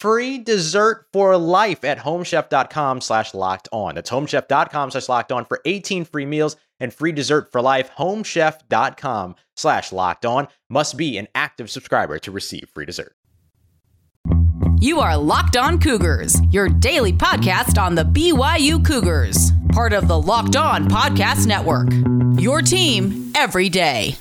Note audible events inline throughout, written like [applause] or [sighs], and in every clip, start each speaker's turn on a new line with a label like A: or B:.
A: free dessert for life at homechef.com slash locked on. That's homechef.com slash locked on for 18 free meals and free dessert for life. Homechef.com slash locked on must be an active subscriber to receive free dessert.
B: You are Locked On Cougars, your daily podcast on the BYU Cougars, part of the Locked On Podcast Network. Your team every day.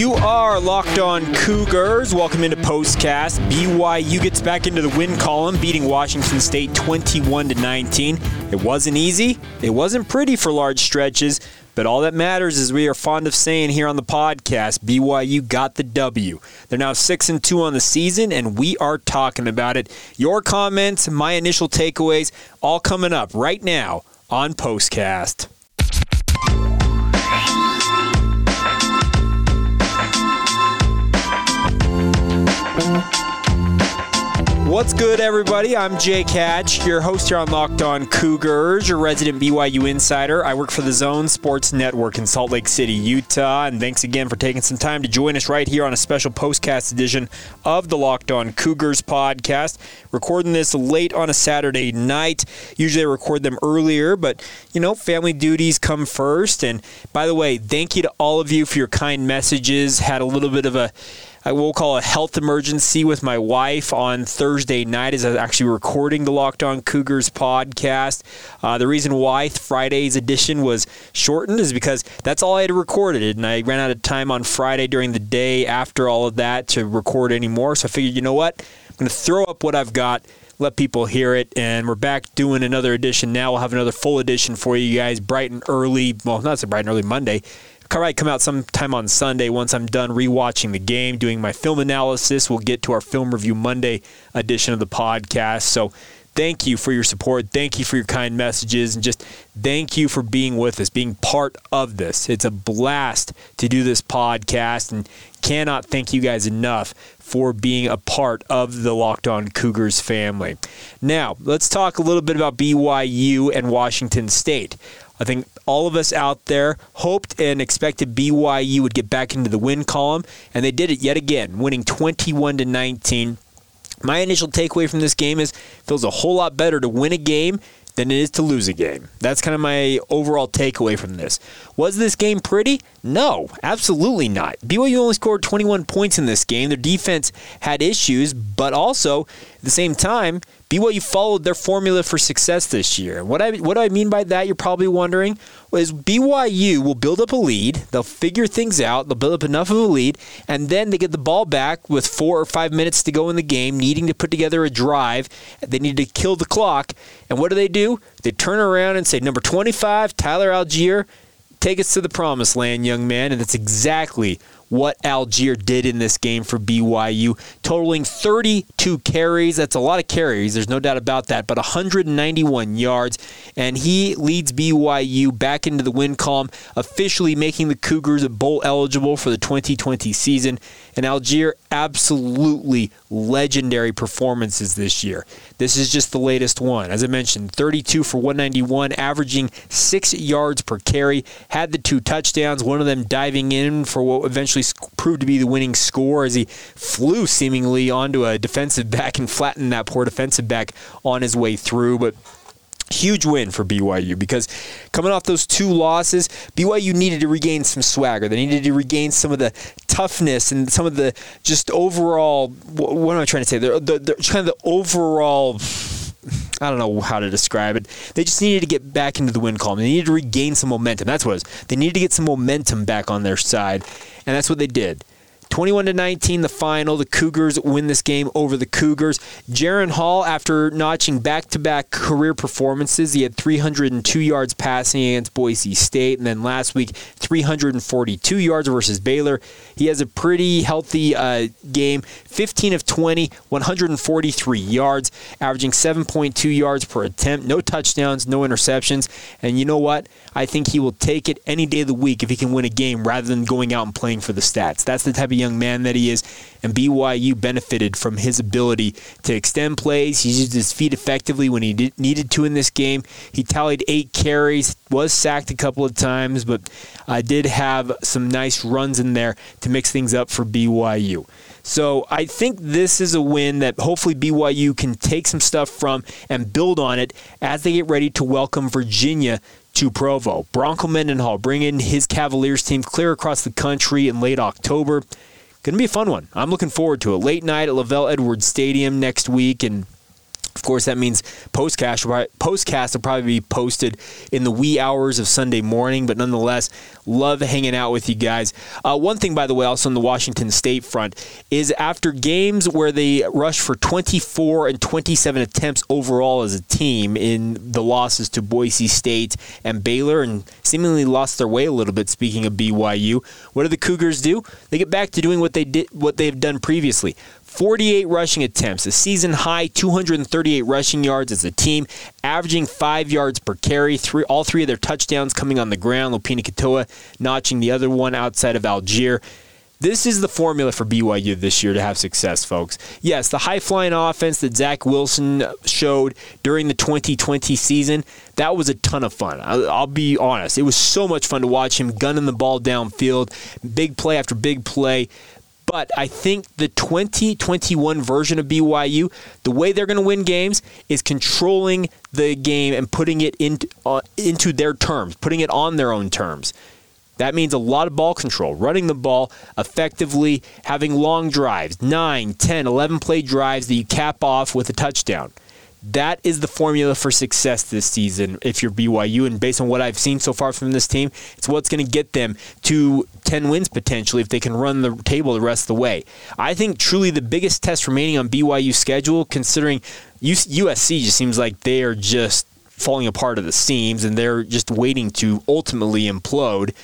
C: You are locked on Cougars. Welcome into Postcast. BYU gets back into the win column, beating Washington State 21 to 19. It wasn't easy. It wasn't pretty for large stretches, but all that matters is we are fond of saying here on the podcast, BYU got the W. They're now 6 and 2 on the season and we are talking about it. Your comments, my initial takeaways, all coming up right now on Postcast. What's good, everybody? I'm Jake Hatch, your host here on Locked On Cougars, your resident BYU insider. I work for the Zone Sports Network in Salt Lake City, Utah. And thanks again for taking some time to join us right here on a special postcast edition of the Locked On Cougars podcast. Recording this late on a Saturday night. Usually I record them earlier, but you know, family duties come first. And by the way, thank you to all of you for your kind messages. Had a little bit of a I will call a health emergency with my wife on Thursday night as I'm actually recording the Locked On Cougars podcast. Uh, the reason why Friday's edition was shortened is because that's all I had recorded, and I ran out of time on Friday during the day after all of that to record anymore. So I figured, you know what? I'm going to throw up what I've got let people hear it. And we're back doing another edition now. We'll have another full edition for you guys bright and early. Well, not so bright and early Monday probably come out sometime on Sunday once I'm done rewatching the game, doing my film analysis. We'll get to our film review Monday edition of the podcast. So thank you for your support. Thank you for your kind messages. And just thank you for being with us, being part of this. It's a blast to do this podcast and cannot thank you guys enough for being a part of the Locked On Cougars family. Now, let's talk a little bit about BYU and Washington State. I think all of us out there hoped and expected BYU would get back into the win column, and they did it yet again, winning 21 to 19. My initial takeaway from this game is it feels a whole lot better to win a game than it is to lose a game. That's kind of my overall takeaway from this. Was this game pretty? No, absolutely not. BYU only scored 21 points in this game. Their defense had issues, but also at the same time, BYU followed their formula for success this year. What I what do I mean by that? You're probably wondering. is BYU will build up a lead, they'll figure things out, they'll build up enough of a lead, and then they get the ball back with four or five minutes to go in the game, needing to put together a drive. They need to kill the clock. And what do they do? They turn around and say, number 25, Tyler Allgeier." take us to the promised land, young man. And that's exactly what Allgeier did in this game for BYU, totaling 32 carries. That's a lot of carries, there's no doubt about that, but 191 yards. And he leads BYU back into the win column, officially making the Cougars bowl eligible for the 2020 season. And Allgeier absolutely legendary performances this year. This is just the latest one. As I mentioned, 32 for 191, averaging six yards per carry. Had the two touchdowns, one of them diving in for what eventually proved to be the winning score as he flew seemingly onto a defensive back and flattened that poor defensive back on his way through. But Huge win for BYU because coming off those two losses, BYU needed to regain some swagger. They needed to regain some of the toughness and some of the just overall. What am I trying to say? The, the, kind of the overall. I don't know how to describe it. They just needed to get back into the win column. They needed to regain some momentum. That's what it was. They needed to get some momentum back on their side, and that's what they did. 21 to 19, the final. The Cougars win this game over the Cougars. Jaren Hall, after notching back-to-back career performances, he had 302 yards passing against Boise State, and then last week 342 yards versus Baylor. He has a pretty healthy uh, game. 15 of 20, 143 yards, averaging 7.2 yards per attempt. No touchdowns, no interceptions, and you know what? I think he will take it any day of the week if he can win a game rather than going out and playing for the stats. That's the type of young man that he is, and BYU benefited from his ability to extend plays. He used his feet effectively when he did, needed to in this game. He tallied eight carries, was sacked a couple of times, but uh, did have some nice runs in there to mix things up for BYU. So I think this is a win that hopefully BYU can take some stuff from and build on it as they get ready to welcome Virginia to Provo. Bronco Mendenhall bringing his Cavaliers team clear across the country in late October. Going to be a fun one. I'm looking forward to it. Late night at LaVell Edwards Stadium next week, and of course, that means postcast, postcast will probably be posted in the wee hours of Sunday morning, but nonetheless, love hanging out with you guys. Uh, one thing, by the way, also on the Washington State front, is after games where they rushed for 24 and 27 attempts overall as a team in the losses to Boise State and Baylor, and seemingly lost their way a little bit. Speaking of BYU, what do the Cougars do? They get back to doing what they did, what they've done previously 48 rushing attempts, a season high 238 rushing yards as a team, averaging five yards per carry. Three, all three of their touchdowns coming on the ground. Lopini Katoa notching the other one outside of Allgeier. This is the formula for BYU this year to have success, folks. Yes, the high flying offense that Zach Wilson showed during the 2020 season, that was a ton of fun. I'll be honest. It was so much fun to watch him gunning the ball downfield, big play after big play. But I think the 2021 version of BYU, the way they're going to win games is controlling the game and putting it in, uh, into their terms, putting it on their own terms. That means a lot of ball control, running the ball effectively, having long drives, 9, 10, 11 play drives that you cap off with a touchdown. That is the formula for success this season if you're BYU. And based on what I've seen so far from this team, it's what's going to get them to 10 wins potentially if they can run the table the rest of the way. I think truly the biggest test remaining on BYU's schedule, considering USC just seems like they are just falling apart at the seams and they're just waiting to ultimately implode.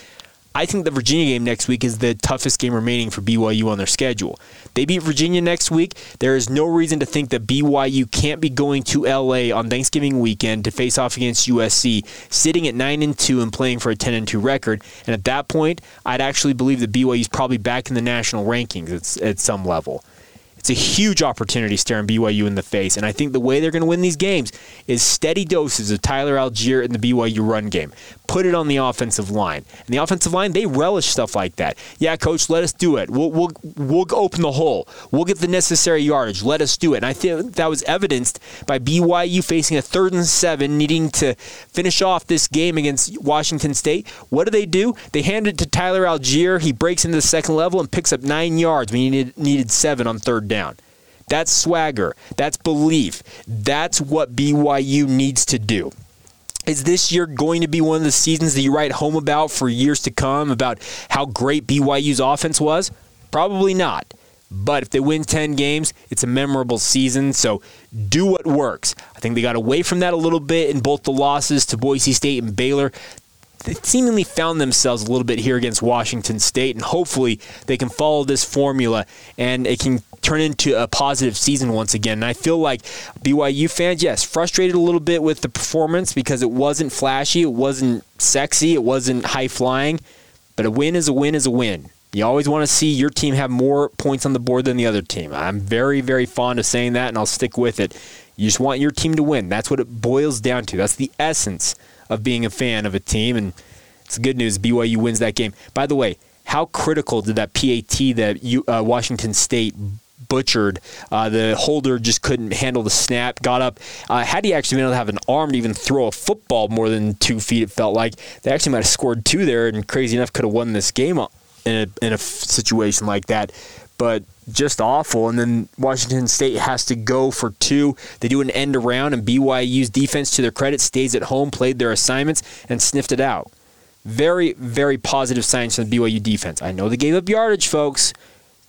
C: I think the Virginia game next week is the toughest game remaining for BYU on their schedule. They beat Virginia next week. There is no reason to think that BYU can't be going to LA on Thanksgiving weekend to face off against USC, sitting at 9 and 2 and playing for a 10 and 2 record. And at that point, I'd actually believe that BYU is probably back in the national rankings at, at some level. It's a huge opportunity staring BYU in the face. And I think the way they're going to win these games is steady doses of Tyler Allgeier in the BYU run game. Put it on the offensive line. And the offensive line, they relish stuff like that. Yeah, coach, let us do it. We'll, we'll, we'll open the hole. We'll get the necessary yardage. Let us do it. And I think that was evidenced by BYU facing a third and seven, needing to finish off this game against Washington State. What do they do? They hand it to Tyler Allgeier. He breaks into the second level and picks up nine yards when he needed, needed seven on third down. That's swagger. That's belief. That's what BYU needs to do. Is this year going to be one of the seasons that you write home about for years to come about how great BYU's offense was? Probably not. But if they win 10 games, it's a memorable season. So do what works. I think they got away from that a little bit in both the losses to Boise State and Baylor they seemingly found themselves a little bit here against Washington State, and hopefully they can follow this formula and it can turn into a positive season once again. And I feel like BYU fans, yes, frustrated a little bit with the performance because it wasn't flashy, it wasn't sexy, it wasn't high flying, but a win is a win is a win. You always want to see your team have more points on the board than the other team. I'm very, very fond of saying that, and I'll stick with it. You just want your team to win. That's what it boils down to. That's the essence of being a fan of a team, and it's good news. BYU wins that game. By the way, how critical did that PAT that you, uh, Washington State butchered. Uh, the holder just couldn't handle the snap, got up. Uh, had he actually been able to have an arm to even throw a football more than two feet, it felt like, they actually might have scored two there and crazy enough could have won this game in a, in a situation like that. But just awful. And then Washington State has to go for two. They do an end around, and BYU's defense, to their credit, stays at home, played their assignments, and sniffed it out. Very, very positive signs from the BYU defense. I know they gave up yardage, folks,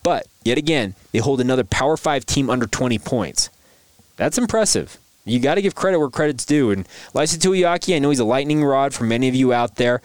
C: but yet again, they hold another Power 5 team under 20 points. That's impressive. You got to give credit where credit's due. And Laisa Tuiaki, I know he's a lightning rod for many of you out there.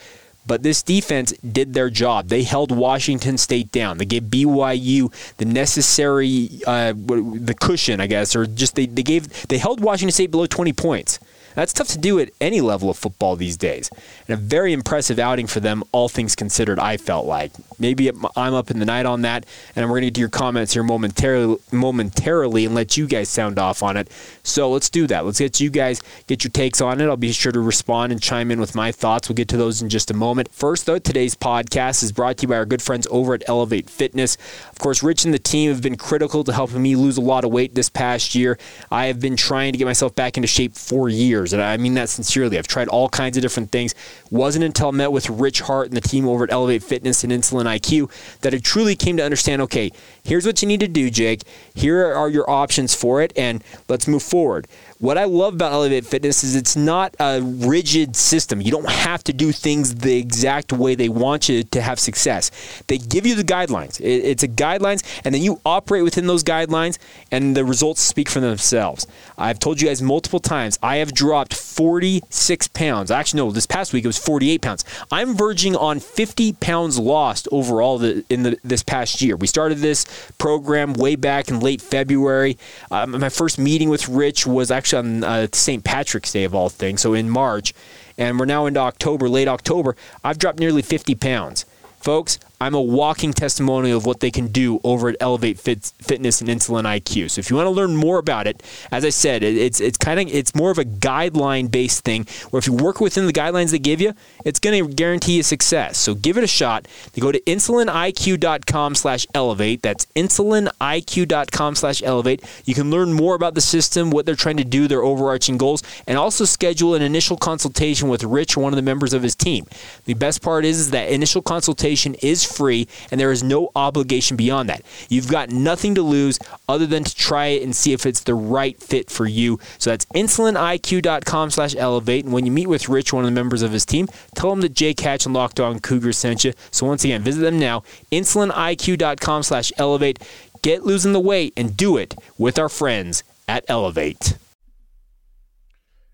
C: But this defense did their job. They held Washington State down. They gave BYU the necessary, uh, the cushion, I guess, or just they, they gave they held Washington State below 20 points. That's tough to do at any level of football these days. And a very impressive outing for them, all things considered, I felt like. Maybe I'm up in the night on that, and we're going to get to your comments here momentarily, momentarily and let you guys sound off on it. So let's do that. Let's get you guys, get your takes on it. I'll be sure to respond and chime in with my thoughts. We'll get to those in just a moment. First, though, today's podcast is brought to you by our good friends over at Elevate Fitness. Of course, Rich and the team have been critical to helping me lose a lot of weight this past year. I have been trying to get myself back into shape for years years. And I mean that sincerely. I've tried all kinds of different things. Wasn't until I met with Rich Hart and the team over at Elevate Fitness and Insulin IQ that I truly came to understand okay, here's what you need to do, Jake. Here are your options for it, and let's move forward. What I love about Elevate Fitness is it's not a rigid system. You don't have to do things the exact way they want you to have success. They give you the guidelines. It's a guidelines, and then you operate within those guidelines, and the results speak for themselves. I've told you guys multiple times, I have dropped 46 pounds. Actually, no, this past week it was 48 pounds. I'm verging on 50 pounds lost overall in the, this past year. We started this program way back in late February. Um, my first meeting with Rich was actually on uh, St. Patrick's Day of all things, so in March, and we're now into October, late October. I've dropped nearly 50 pounds. Folks, I'm a walking testimonial of what they can do over at Elevate Fit, Fitness and Insulin IQ. So if you want to learn more about it, as I said, it, it's it's kind of it's more of a guideline based thing where if you work within the guidelines they give you, it's going to guarantee you success. So give it a shot. You go to insuliniq.com/elevate. That's insuliniq.com/elevate. You can learn more about the system, what they're trying to do, their overarching goals, and also schedule an initial consultation with Rich, one of the members of his team. The best part is, is that initial consultation is free, and there is no obligation beyond that. You've got nothing to lose other than to try it and see if it's the right fit for you. So that's insuliniq.com slash elevate. And when you meet with Rich, one of the members of his team, tell him that Jake Hatch and Locked On Cougar sent you. So once again, visit them now, insuliniq.com slash elevate. Get losing the weight and do it with our friends at Elevate.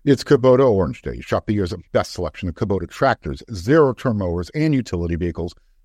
D: It's Kubota Orange Day. Shop the year's best selection of Kubota tractors, zero turn mowers, and utility vehicles –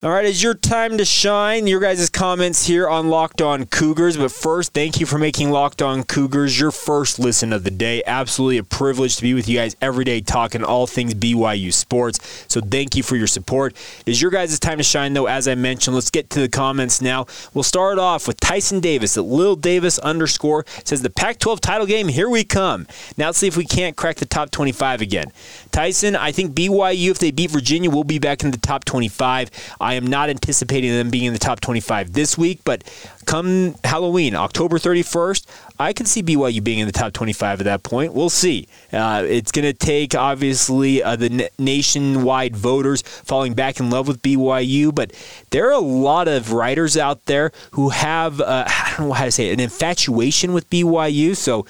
C: All right, it's your time to shine. Your guys' comments here on Locked On Cougars. But first, thank you for making Locked On Cougars your first listen of the day. Absolutely a privilege to be with you guys every day talking all things BYU sports. So thank you for your support. It is your guys' time to shine, though, as I mentioned. Let's get to the comments now. We'll start off with Tyson Davis at Lil Davis underscore says the Pac 12 title game, here we come. Now let's see if we can't crack the top 25 again. Tyson, I think BYU, if they beat Virginia, will be back in the top 25. I am not anticipating them being in the top 25 this week, but come Halloween, October 31st, I can see BYU being in the top 25 at that point. We'll see. Uh, it's going to take, obviously, uh, the nationwide voters falling back in love with BYU, but there are a lot of writers out there who have, uh, [sighs] I don't know how to say it, an infatuation with BYU. So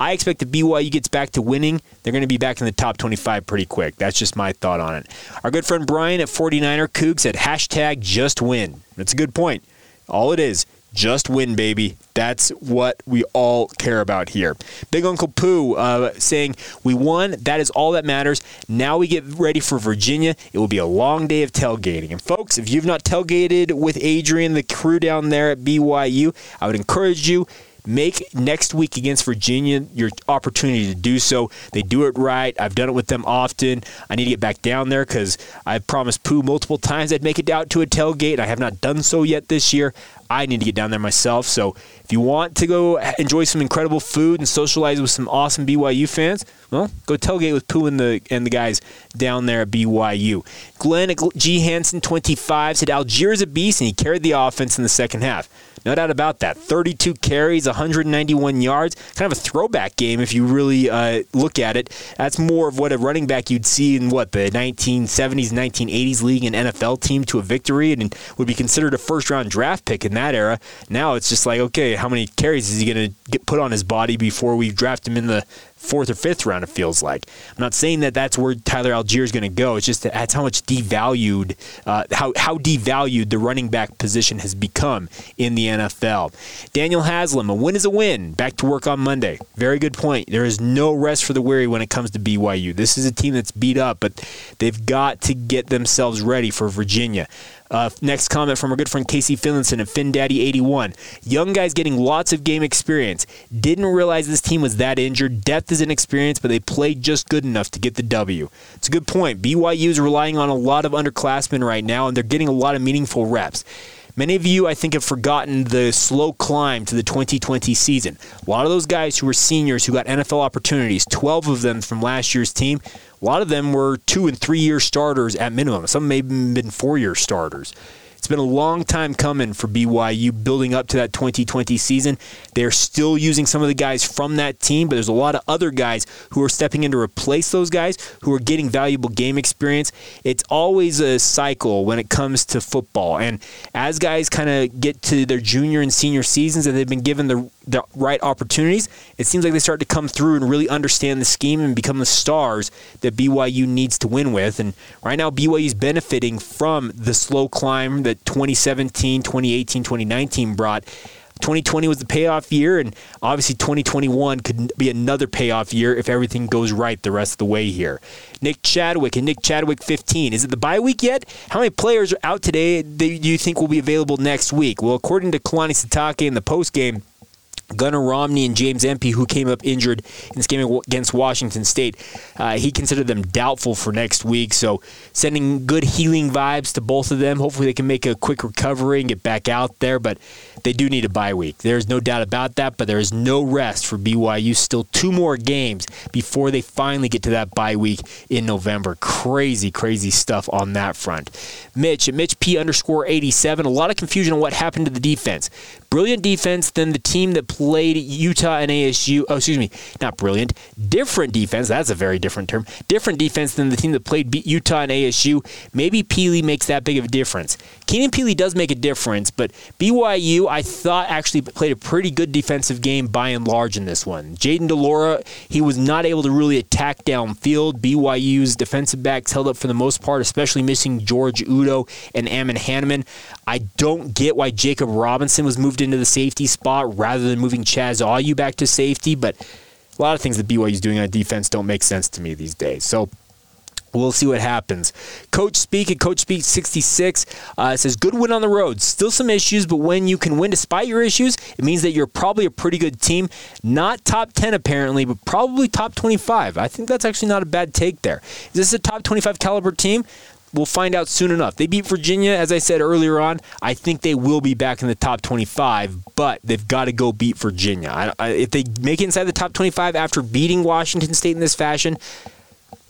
C: I expect if BYU gets back to winning, they're going to be back in the top 25 pretty quick. That's just my thought on it. Our good friend Brian at 49er Coug said hashtag just win. That's a good point. All it is, Just win, baby. That's what we all care about here. Big Uncle Pooh uh, saying, We won. That is all that matters. Now we get ready for Virginia. It will be a long day of tailgating. And folks, if you've not tailgated with Adrian, the crew down there at BYU, I would encourage you make next week against Virginia your opportunity to do so. They do it right. I've done it with them often. I need to get back down there because I've promised Pooh multiple times I'd make it out to a tailgate. And I have not done so yet this year. I need to get down there myself. So if you want to go enjoy some incredible food and socialize with some awesome BYU fans, well, go tailgate with Pooh and the and the guys down there at BYU. Glenn G. Hansen, 25, said Allgeier is a beast and he carried the offense in the second half. No doubt about that. 32 carries, 191 yards. Kind of a throwback game if you really uh, look at it. That's more of what a running back you'd see in what the 1970s, 1980s league and NFL team to a victory, and would be considered a first round draft pick in that era. Now it's just like, okay, how many carries is he going to put on his body before we draft him in the fourth or fifth round, it feels like. I'm not saying that that's where Tyler Allgeier is going to go. It's just that that's how much devalued, uh, how, how devalued the running back position has become in the NFL. Daniel Haslam, a win is a win. Back to work on Monday. Very good point. There is no rest for the weary when it comes to BYU. This is a team that's beat up, but they've got to get themselves ready for Virginia. Uh, next comment from our good friend Casey Finlinson at FinDaddy81. Young guys getting lots of game experience. Didn't realize this team was that injured. Depth is an experience, but they played just good enough to get the W. It's a good point. BYU is relying on a lot of underclassmen right now, and they're getting a lot of meaningful reps. Many of you, I think, have forgotten the slow climb to the 2020 season. A lot of those guys who were seniors who got NFL opportunities, 12 of them from last year's team, a lot of them were two and three year starters at minimum. Some may have been four year starters. It's been a long time coming for BYU building up to that 2020 season. They're still using some of the guys from that team, but there's a lot of other guys who are stepping in to replace those guys who are getting valuable game experience. It's always a cycle when it comes to football. And as guys kind of get to their junior and senior seasons and they've been given the the right opportunities, it seems like they start to come through and really understand the scheme and become the stars that BYU needs to win with. And right now, BYU is benefiting from the slow climb that 2017, 2018, 2019 brought. 2020 was the payoff year, and obviously 2021 could be another payoff year if everything goes right the rest of the way here. Nick Chadwick and Nick Chadwick 15. Is it the bye week yet? How many players are out today do you think will be available next week? Well, according to Kalani Sitake in the post game, Gunnar Romney and James Empey, who came up injured in this game against Washington State, uh, he considered them doubtful for next week. So, sending good healing vibes to both of them. Hopefully, they can make a quick recovery and get back out there. But they do need a bye week. There's no doubt about that. But there is no rest for BYU. Still two more games before they finally get to that bye week in November. Crazy, crazy stuff on that front. Mitch Mitch P underscore 87. A lot of confusion on what happened to the defense. Brilliant defense than the team that played Utah and ASU. Oh, excuse me, not brilliant. Different defense. That's a very different term. Different defense than the team that played Utah and ASU. Maybe Pili makes that big of a difference. Keenan Pili does make a difference, but BYU, I thought, actually played a pretty good defensive game by and large in this one. Jayden de Laura, he was not able to really attack downfield. BYU's defensive backs held up for the most part, especially missing George Udo and Ammon Hannemann. I don't get why Jacob Robinson was moved into the safety spot rather than moving Chaz Ayu back to safety, but a lot of things that BYU is doing on defense don't make sense to me these days. So We'll see what happens. Coach Speak at Coach Speak 66 uh, says, Good win on the road. Still some issues, but when you can win despite your issues, it means that you're probably a pretty good team. Not top 10, apparently, but probably top 25. I think that's actually not a bad take there. Is this a top 25 caliber team? We'll find out soon enough. They beat Virginia, as I said earlier on. I think they will be back in the top 25, but they've got to go beat Virginia. I, I, if they make it inside the top 25 after beating Washington State in this fashion,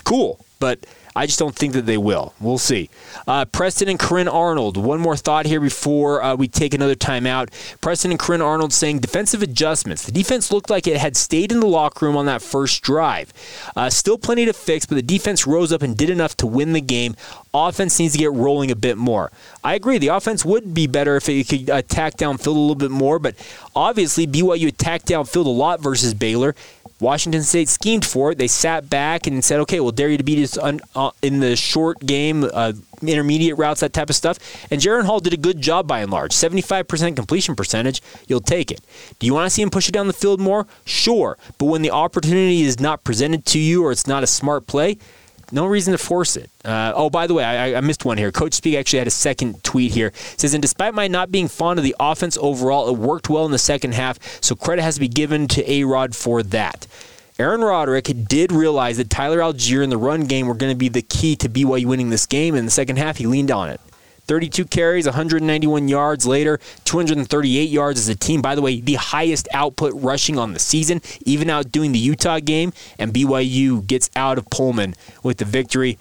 C: cool but I just don't think that they will. We'll see. Uh, Preston and Corinne Arnold. One more thought here before uh, we take another timeout. Preston and Corinne Arnold saying defensive adjustments. The defense looked like it had stayed in the locker room on that first drive. Uh, still plenty to fix, but the defense rose up and did enough to win the game. Offense needs to get rolling a bit more. I agree. The offense would be better if it could attack downfield a little bit more, but obviously BYU attacked downfield a lot versus Baylor. Washington State schemed for it. They sat back and said, okay, we'll dare you to beat us on, uh, in the short game, uh, intermediate routes, that type of stuff. And Jaren Hall did a good job by and large. 75% completion percentage, you'll take it. Do you want to see him push it down the field more? Sure. But when the opportunity is not presented to you or it's not a smart play, no reason to force it. Uh, oh, by the way, I, I, missed one here. Coach Speak actually had a second tweet here. It says, and despite my not being fond of the offense overall, it worked well in the second half, so credit has to be given to A Rod for that. Aaron Roderick did realize that Tyler Allgeier and the run game were going to be the key to BYU winning this game. In the second half, he leaned on it. 32 carries, 191 yards later, 238 yards as a team. By the way, the highest output rushing on the season, even outdoing the Utah game. And BYU gets out of Pullman with the victory.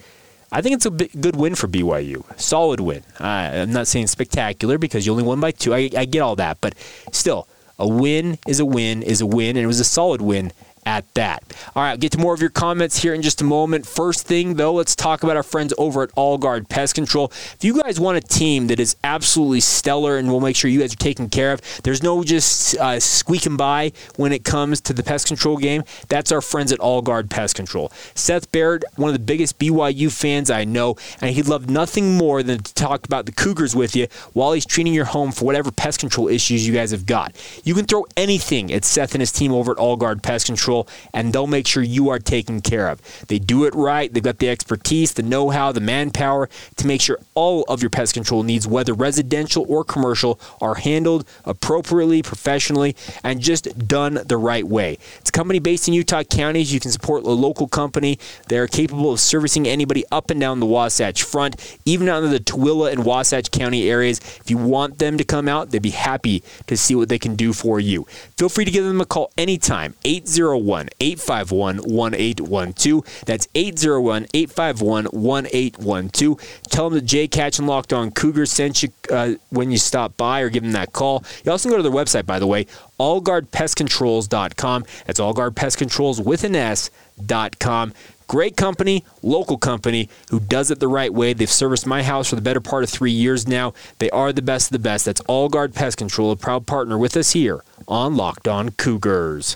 C: I think it's a good win for BYU. Solid win. Uh, I'm not saying spectacular because you only won by two. I, I get all that. But still, a win is a win is a win, and it was a solid win at that. All right, get to more of your comments here in just a moment. First thing, though, let's talk about our friends over at All Guard Pest Control. If you guys want a team that is absolutely stellar and we'll make sure you guys are taken care of, there's no just uh, squeaking by when it comes to the pest control game. That's our friends at All Guard Pest Control. Seth Baird, one of the biggest BYU fans I know, and he'd love nothing more than to talk about the Cougars with you while he's treating your home for whatever pest control issues you guys have got. You can throw anything at Seth and his team over at All Guard Pest Control and they'll make sure you are taken care of. They do it right. They've got the expertise, the know how, the manpower to make sure all of your pest control needs, whether residential or commercial, are handled appropriately, professionally, and just done the right way. It's a company based in Utah counties. You can support a local company. They're capable of servicing anybody up and down the Wasatch Front, even out in the Tooele and Wasatch County areas. If you want them to come out, they'd be happy to see what they can do for you. Feel free to give them a call anytime, 801 801 851 1812. That's 801 851 1812. Tell them that Jake Hatch and Locked On Cougars sent you uh, when you stop by or give them that call. You also go to their website, by the way, allguardpestcontrols.com. That's allguardpestcontrols with an S.com. Great company, local company who does it the right way. They've serviced my house for the better part of three years now. They are the best of the best. That's All Guard Pest Control, a proud partner with us here on Locked On Cougars.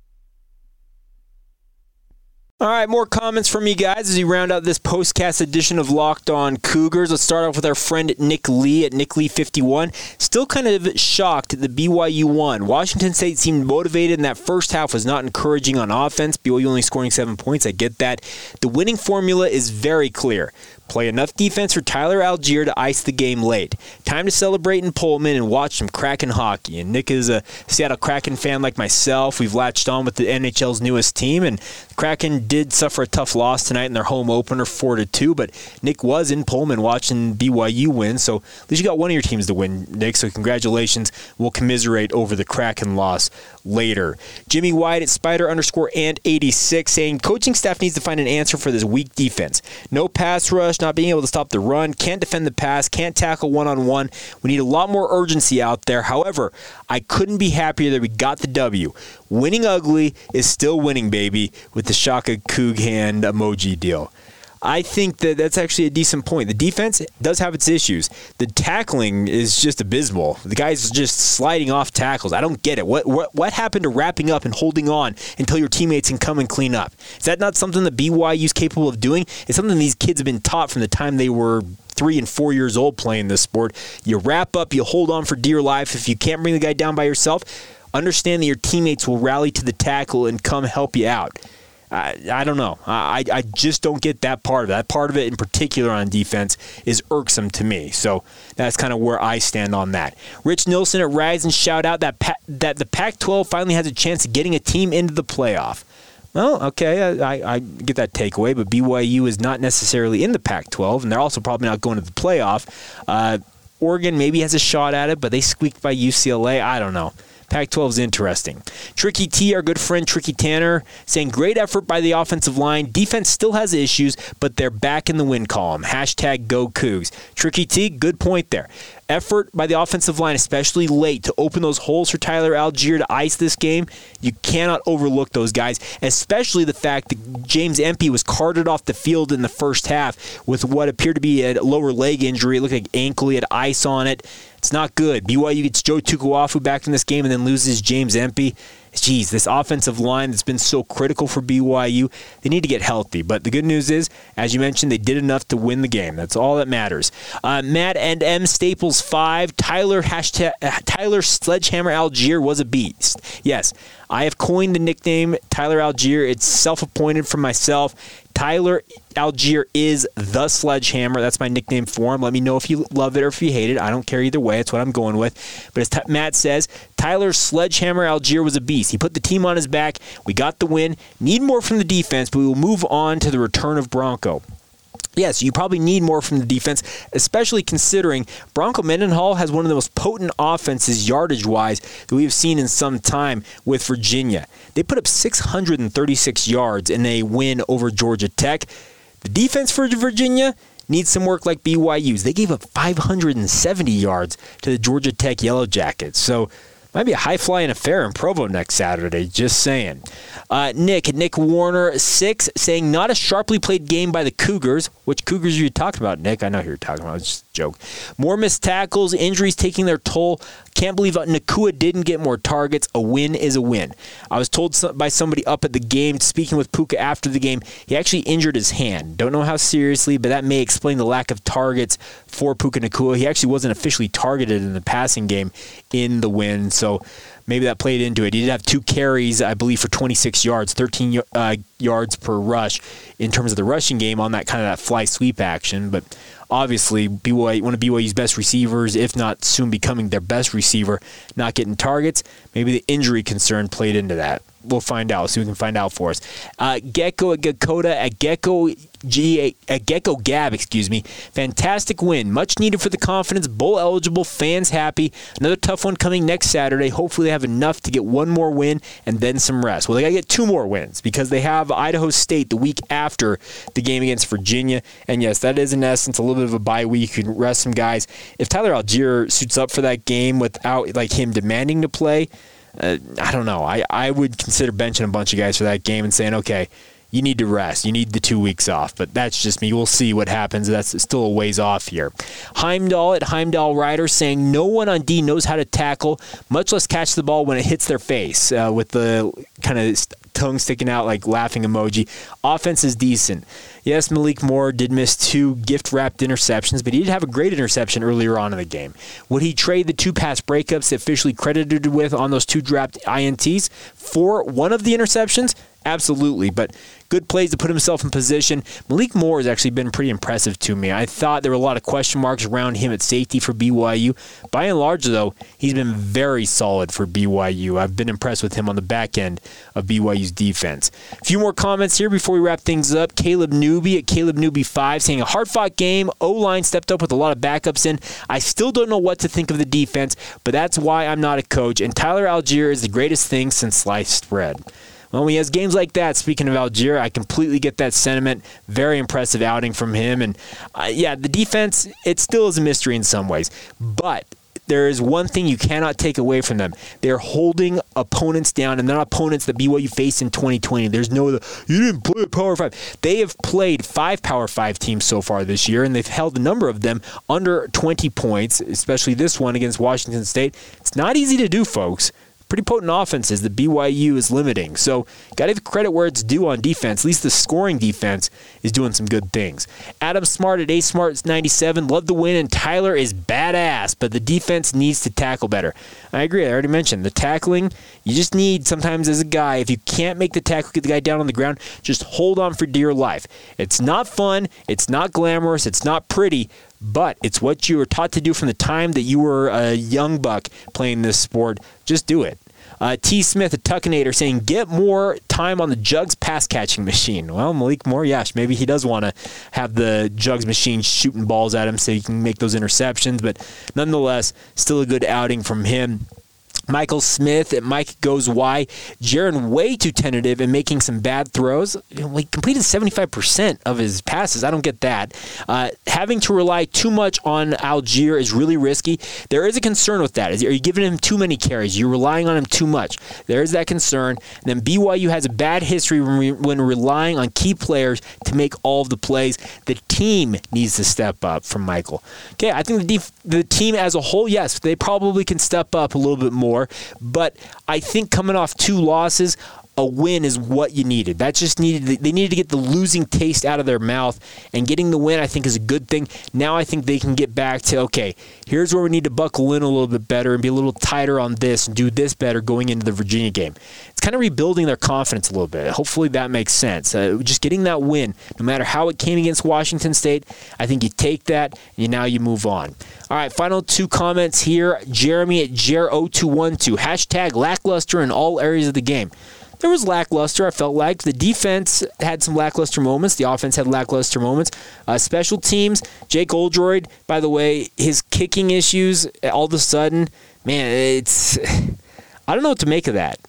C: All right, more comments from you guys as we round out this postcast edition of Locked On Cougars. Let's start off with our friend Nick Lee at Nick Lee 51. Still kind of shocked that the BYU won. Washington State seemed motivated, and that first half was not encouraging on offense. BYU only scoring seven points. I get that. The winning formula is very clear. Play enough defense for Tyler Allgeier to ice the game late. Time to celebrate in Pullman and watch some Kraken hockey. And Nick is a Seattle Kraken fan like myself. We've latched on with the NHL's newest team, and Kraken did suffer a tough loss tonight in their home opener, four to two. But Nick was in Pullman watching BYU win, so at least you got one of your teams to win, Nick. So congratulations. We'll commiserate over the Kraken loss later. Jimmy White at Spider underscore and 86 saying coaching staff needs to find an answer for this weak defense. No pass rush not being able to stop the run, can't defend the pass, can't tackle one on one. We need a lot more urgency out there. However, I couldn't be happier that we got the W. Winning ugly is still winning, baby, with the Shaka Coog hand emoji deal. I think that that's actually a decent point. The defense does have its issues. The tackling is just abysmal. The guy's just sliding off tackles. I don't get it. What what what happened to wrapping up and holding on until your teammates can come and clean up? Is that not something that BYU is capable of doing? It's something these kids have been taught from the time they were three and four years old playing this sport. You wrap up, you hold on for dear life. If you can't bring the guy down by yourself, understand that your teammates will rally to the tackle and come help you out. I, I don't know. I, I just don't get that part of it. That part of it in particular on defense is irksome to me. So that's kind of where I stand on that. Rich Nilsson at Rise and shout out that pa- that the Pac-12 finally has a chance of getting a team into the playoff. Well, okay, I, I get that takeaway, but BYU is not necessarily in the Pac-12, and they're also probably not going to the playoff. Uh, Oregon maybe has a shot at it, but they squeaked by UCLA. I don't know. Pac 12 is interesting. Tricky T, our good friend Tricky Tanner, saying great effort by the offensive line. Defense still has issues, but they're back in the win column. Hashtag go Cougs. Tricky T, good point there effort by the offensive line, especially late, to open those holes for Tyler Allgeier to ice this game. You cannot overlook those guys, especially the fact that James Empey was carted off the field in the first half with what appeared to be a lower leg injury. It looked like ankle, he had ice on it. It's not good. BYU gets Joe Tukuafu back in this game and then loses James Empey geez, this offensive line that's been so critical for BYU, they need to get healthy. But the good news is, as you mentioned, they did enough to win the game. That's all that matters. Uh, Matt and M Staples five. Tyler hashtag Tyler Sledgehammer Allgeier was a beast. Yes, I have coined the nickname Tyler Allgeier. It's self-appointed for myself. Tyler Allgeier is the sledgehammer. That's my nickname for him. Let me know if you love it or if you hate it. I don't care either way. It's what I'm going with. But as T- Matt says, Tyler Sledgehammer Allgeier was a beast. He put the team on his back. We got the win. Need more from the defense, but we will move on to the return of Bronco. Yes, you probably need more from the defense, especially considering Bronco Mendenhall has one of the most potent offenses yardage wise that we have seen in some time with Virginia. They put up 636 yards in a win over Georgia Tech. The defense for Virginia needs some work like BYU's. They gave up 570 yards to the Georgia Tech Yellow Jackets. So might be a high flying affair in Provo next Saturday. Just saying. Uh, Nick, Nick Warner, six, saying not a sharply played game by the Cougars. Which Cougars are you talking about, Nick? I know who you're talking about. Joke. More missed tackles, injuries taking their toll. Can't believe uh, Nacua didn't get more targets. A win is a win. I was told by somebody up at the game, speaking with Puka after the game, he actually injured his hand. Don't know how seriously, but that may explain the lack of targets for Puka Nacua. He actually wasn't officially targeted in the passing game in the win, so maybe that played into it. He did have two carries, I believe, for 26 yards, 13 uh, yards per rush in terms of the rushing game on that kind of that fly sweep action, but obviously BYU, one of BYU's best receivers, if not soon becoming their best receiver, not getting targets. Maybe the injury concern played into that. We'll find out. See we can find out for us. Uh, Gecko at Gakota at Gecko G at Gecko Gab, excuse me. Fantastic win, much needed for the confidence. Bowl eligible, fans happy. Another tough one coming next Saturday. Hopefully they have enough to get one more win and then some rest. Well, they got to get two more wins because they have Idaho State the week after the game against Virginia. And yes, that is in essence a little bit of a bye week. You can rest some guys. If Tyler Allgeier suits up for that game without like him demanding to play. Uh, I don't know. I, I would consider benching a bunch of guys for that game and saying, okay, you need to rest. You need the two weeks off. But that's just me. We'll see what happens. That's still a ways off here. Heimdall at Heimdall Rider saying no one on D knows how to tackle, much less catch the ball when it hits their face uh, with the kind of tongue sticking out like laughing emoji. Offense is decent. Yes, Malik Moore did miss two gift wrapped interceptions, but he did have a great interception earlier on in the game. Would he trade the two pass breakups officially credited with on those two dropped INTs for one of the interceptions? Absolutely, but good plays to put himself in position. Malik Moore has actually been pretty impressive to me. I thought there were a lot of question marks around him at safety for BYU. By and large, though, he's been very solid for BYU. I've been impressed with him on the back end of BYU's defense. A few more comments here before we wrap things up. Caleb Newby at Caleb Newby 5 saying a hard fought game. O line stepped up with a lot of backups in. I still don't know what to think of the defense, but that's why I'm not a coach. And Tyler Allgeier is the greatest thing since sliced bread. When he has games like that, speaking of Allgeier, I completely get that sentiment. Very impressive outing from him. And uh, yeah, the defense, it still is a mystery in some ways. But there is one thing you cannot take away from them. They're holding opponents down, and they're not opponents that BYU faced in 2020. There's no, you didn't play Power 5. They have played five Power 5 teams so far this year, and they've held a number of them under 20 points, especially this one against Washington State. It's not easy to do, folks pretty potent offenses that BYU is limiting. So, got to give credit where it's due on defense. At least the scoring defense is doing some good things. Adam Smart at A Smart 97, love the win, and Tyler is badass, but the defense needs to tackle better. I agree. I already mentioned the tackling. You just need sometimes as a guy, if you can't make the tackle, get the guy down on the ground, just hold on for dear life. It's not fun. It's not glamorous. It's not pretty, but it's what you were taught to do from the time that you were a young buck playing this sport. Just do it. Uh, T. Smith, a Tuckinator, saying, get more time on the Jugs pass catching machine. Well, Malik Moore, yes, maybe he does want to have the Jugs machine shooting balls at him so he can make those interceptions, but nonetheless, still a good outing from him. Michael Smith and Mike goes why. Jaren way too tentative and making some bad throws. He completed 75% of his passes. I don't get that. Uh, having to rely too much on Allgeier is really risky. There is a concern with that. Is, are you giving him too many carries? You're relying on him too much. There is that concern. And then BYU has a bad history when, re- when relying on key players to make all of the plays. The team needs to step up from Michael. Okay, I think the, def- the team as a whole, yes, they probably can step up a little bit more. But I think coming off two losses, a win is what you needed. That just needed they needed to get the losing taste out of their mouth and getting the win I think is a good thing. Now I think they can get back to okay, here's where we need to buckle in a little bit better and be a little tighter on this and do this better going into the Virginia game. It's kind of rebuilding their confidence a little bit. Hopefully that makes sense. Uh, just getting that win, no matter how it came against Washington State, I think you take that and now you move on. All right, final two comments here. Jeremy at Jer0212. Hashtag lackluster in all areas of the game there was lackluster. I felt like the defense had some lackluster moments. The offense had lackluster moments. Uh, special teams, Jake Oldroyd, by the way, his kicking issues, all of a sudden, man, it's. [sighs] I don't know what to make of that.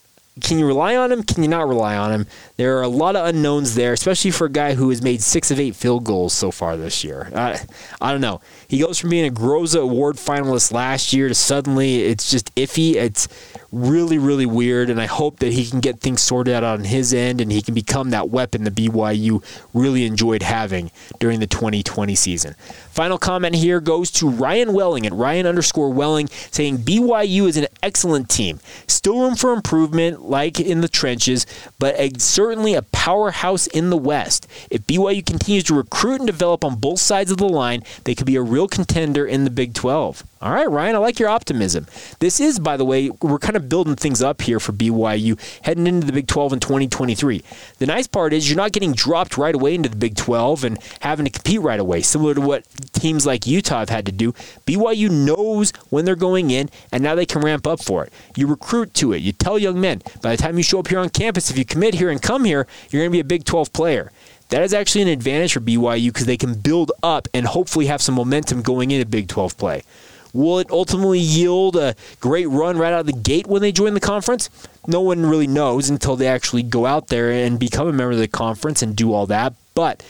C: Can you rely on him? Can you not rely on him? There are a lot of unknowns there, especially for a guy who has made six of eight field goals so far this year. I, I don't know. He goes from being a Groza Award finalist last year to suddenly it's just iffy. It's really, really weird, and I hope that he can get things sorted out on his end and he can become that weapon the BYU really enjoyed having during the 2020 season. Final comment here goes to Ryan Welling at Ryan underscore Welling saying BYU is an excellent team. Still room for improvement, like in the trenches, but a, certainly a powerhouse in the West. If BYU continues to recruit and develop on both sides of the line, they could be a real contender in the Big 12. All right, Ryan, I like your optimism. This is, by the way, we're kind of building things up here for BYU heading into the Big 12 in 2023. The nice part is you're not getting dropped right away into the Big 12 and having to compete right away, similar to what teams like Utah have had to do. BYU knows when they're going in, and now they can ramp up for it. You recruit to it. You tell young men, by the time you show up here on campus, if you commit here and come here, you're going to be a Big 12 player. That is actually an advantage for BYU because they can build up and hopefully have some momentum going into Big 12 play. Will it ultimately yield a great run right out of the gate when they join the conference? No one really knows until they actually go out there and become a member of the conference and do all that. But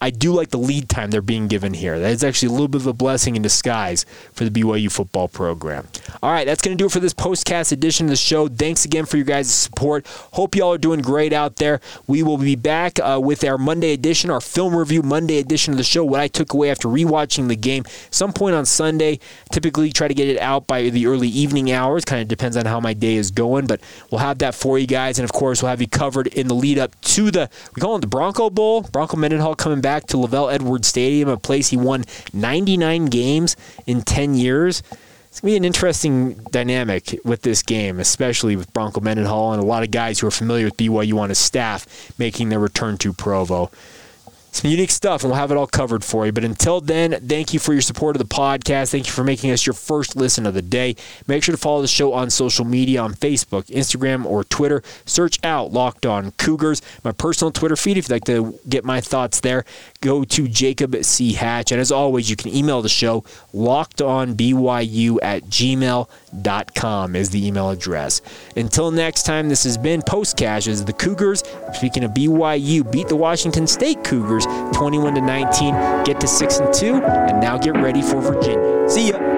C: I do like the lead time they're being given here. That is actually a little bit of a blessing in disguise for the BYU football program. All right, that's going to do it for this postcast edition of the show. Thanks again for your guys' support. Hope y'all are doing great out there. We will be back uh, with our Monday edition, our film review Monday edition of the show. What I took away after rewatching the game, some point on Sunday. Typically, try to get it out by the early evening hours. Kind of depends on how my day is going, but we'll have that for you guys, and of course, we'll have you covered in the lead up to the we call it the Bronco Bowl. Bronco Mendenhall coming back back to LaVell Edwards Stadium, a place he won 99 games in 10 years. It's going to be an interesting dynamic with this game, especially with Bronco Mendenhall and a lot of guys who are familiar with BYU on his staff making their return to Provo some unique stuff, and we'll have it all covered for you. But until then, thank you for your support of the podcast. Thank you for making us your first listen of the day. Make sure to follow the show on social media on Facebook, Instagram, or Twitter. Search out Locked On Cougars. My personal Twitter feed, if you'd like to get my thoughts there, go to Jacob C. Hatch. And as always, you can email the show lockedonbyu at gmail.com is the email address. Until next time, this has been Postcast as the Cougars. Speaking of BYU, beat the Washington State Cougars 21 to 19, get to 6 and 2, and now get ready for Virginia. See ya.